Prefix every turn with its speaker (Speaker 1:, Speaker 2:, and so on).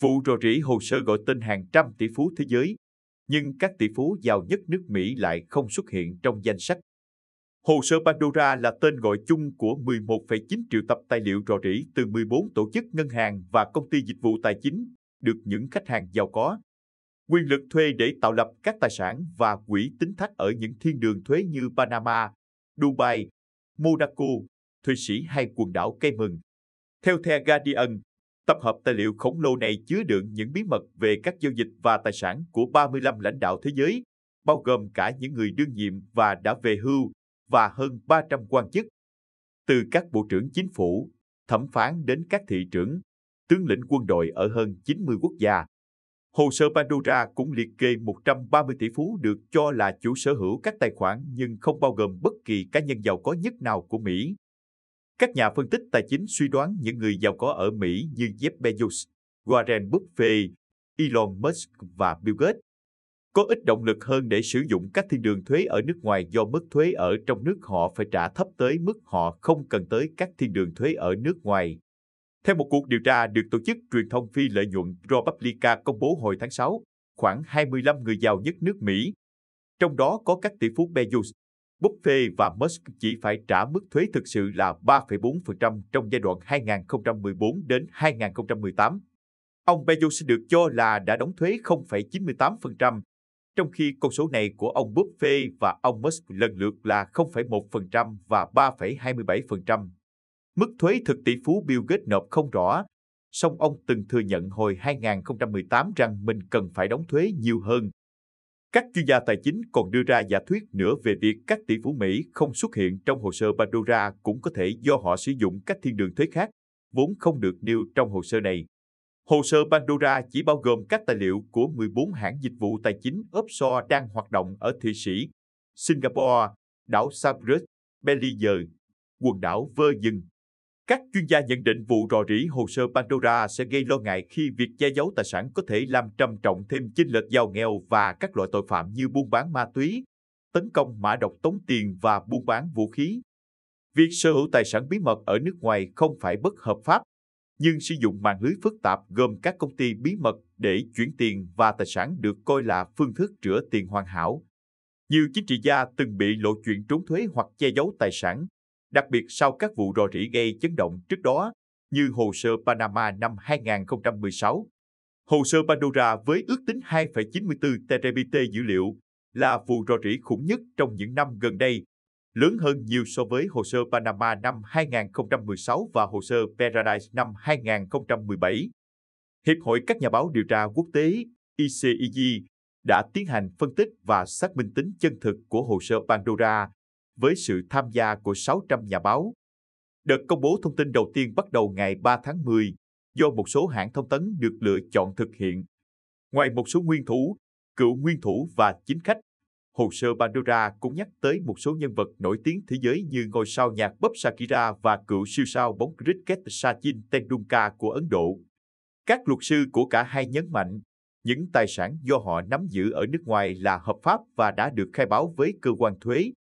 Speaker 1: Vụ rò rỉ hồ sơ gọi tên hàng trăm tỷ phú thế giới, nhưng các tỷ phú giàu nhất nước Mỹ lại không xuất hiện trong danh sách. Hồ sơ Pandora là tên gọi chung của 11,9 triệu tập tài liệu rò rỉ từ 14 tổ chức ngân hàng và công ty dịch vụ tài chính, được những khách hàng giàu có. Quyền lực thuê để tạo lập các tài sản và quỹ tính thách ở những thiên đường thuế như Panama, Dubai, Monaco, Thụy Sĩ hay quần đảo Cayman. Theo The Guardian, tập hợp tài liệu khổng lồ này chứa đựng những bí mật về các giao dịch và tài sản của 35 lãnh đạo thế giới, bao gồm cả những người đương nhiệm và đã về hưu và hơn 300 quan chức. Từ các bộ trưởng chính phủ, thẩm phán đến các thị trưởng, tướng lĩnh quân đội ở hơn 90 quốc gia. Hồ sơ Pandora cũng liệt kê 130 tỷ phú được cho là chủ sở hữu các tài khoản nhưng không bao gồm bất kỳ cá nhân giàu có nhất nào của Mỹ. Các nhà phân tích tài chính suy đoán những người giàu có ở Mỹ như Jeff Bezos, Warren Buffett, Elon Musk và Bill Gates có ít động lực hơn để sử dụng các thiên đường thuế ở nước ngoài do mức thuế ở trong nước họ phải trả thấp tới mức họ không cần tới các thiên đường thuế ở nước ngoài. Theo một cuộc điều tra được tổ chức truyền thông phi lợi nhuận ProPublica công bố hồi tháng 6, khoảng 25 người giàu nhất nước Mỹ, trong đó có các tỷ phú Bezos, Buffet và Musk chỉ phải trả mức thuế thực sự là 3,4% trong giai đoạn 2014 đến 2018. Ông Bezos được cho là đã đóng thuế 0,98%, trong khi con số này của ông Buffet và ông Musk lần lượt là 0,1% và 3,27%. Mức thuế thực tỷ phú Bill Gates nộp không rõ, song ông từng thừa nhận hồi 2018 rằng mình cần phải đóng thuế nhiều hơn. Các chuyên gia tài chính còn đưa ra giả thuyết nữa về việc các tỷ phú Mỹ không xuất hiện trong hồ sơ Pandora cũng có thể do họ sử dụng các thiên đường thuế khác, vốn không được nêu trong hồ sơ này. Hồ sơ Pandora chỉ bao gồm các tài liệu của 14 hãng dịch vụ tài chính offshore đang hoạt động ở Thụy Sĩ, Singapore, đảo Cyprus, Belize, quần đảo Virgin. Các chuyên gia nhận định vụ rò rỉ hồ sơ Pandora sẽ gây lo ngại khi việc che giấu tài sản có thể làm trầm trọng thêm chênh lệch giàu nghèo và các loại tội phạm như buôn bán ma túy, tấn công mã độc tống tiền và buôn bán vũ khí. Việc sở hữu tài sản bí mật ở nước ngoài không phải bất hợp pháp, nhưng sử dụng mạng lưới phức tạp gồm các công ty bí mật để chuyển tiền và tài sản được coi là phương thức rửa tiền hoàn hảo. Nhiều chính trị gia từng bị lộ chuyện trốn thuế hoặc che giấu tài sản, đặc biệt sau các vụ rò rỉ gây chấn động trước đó, như hồ sơ Panama năm 2016. Hồ sơ Pandora với ước tính 2,94 terabit dữ liệu là vụ rò rỉ khủng nhất trong những năm gần đây lớn hơn nhiều so với hồ sơ Panama năm 2016 và hồ sơ Paradise năm 2017. Hiệp hội các nhà báo điều tra quốc tế ICIG đã tiến hành phân tích và xác minh tính chân thực của hồ sơ Pandora với sự tham gia của 600 nhà báo. Đợt công bố thông tin đầu tiên bắt đầu ngày 3 tháng 10 do một số hãng thông tấn được lựa chọn thực hiện. Ngoài một số nguyên thủ, cựu nguyên thủ và chính khách, hồ sơ Pandora cũng nhắc tới một số nhân vật nổi tiếng thế giới như ngôi sao nhạc Bob Shakira và cựu siêu sao bóng cricket Sachin Tendulkar của Ấn Độ. Các luật sư của cả hai nhấn mạnh, những tài sản do họ nắm giữ ở nước ngoài là hợp pháp và đã được khai báo với cơ quan thuế,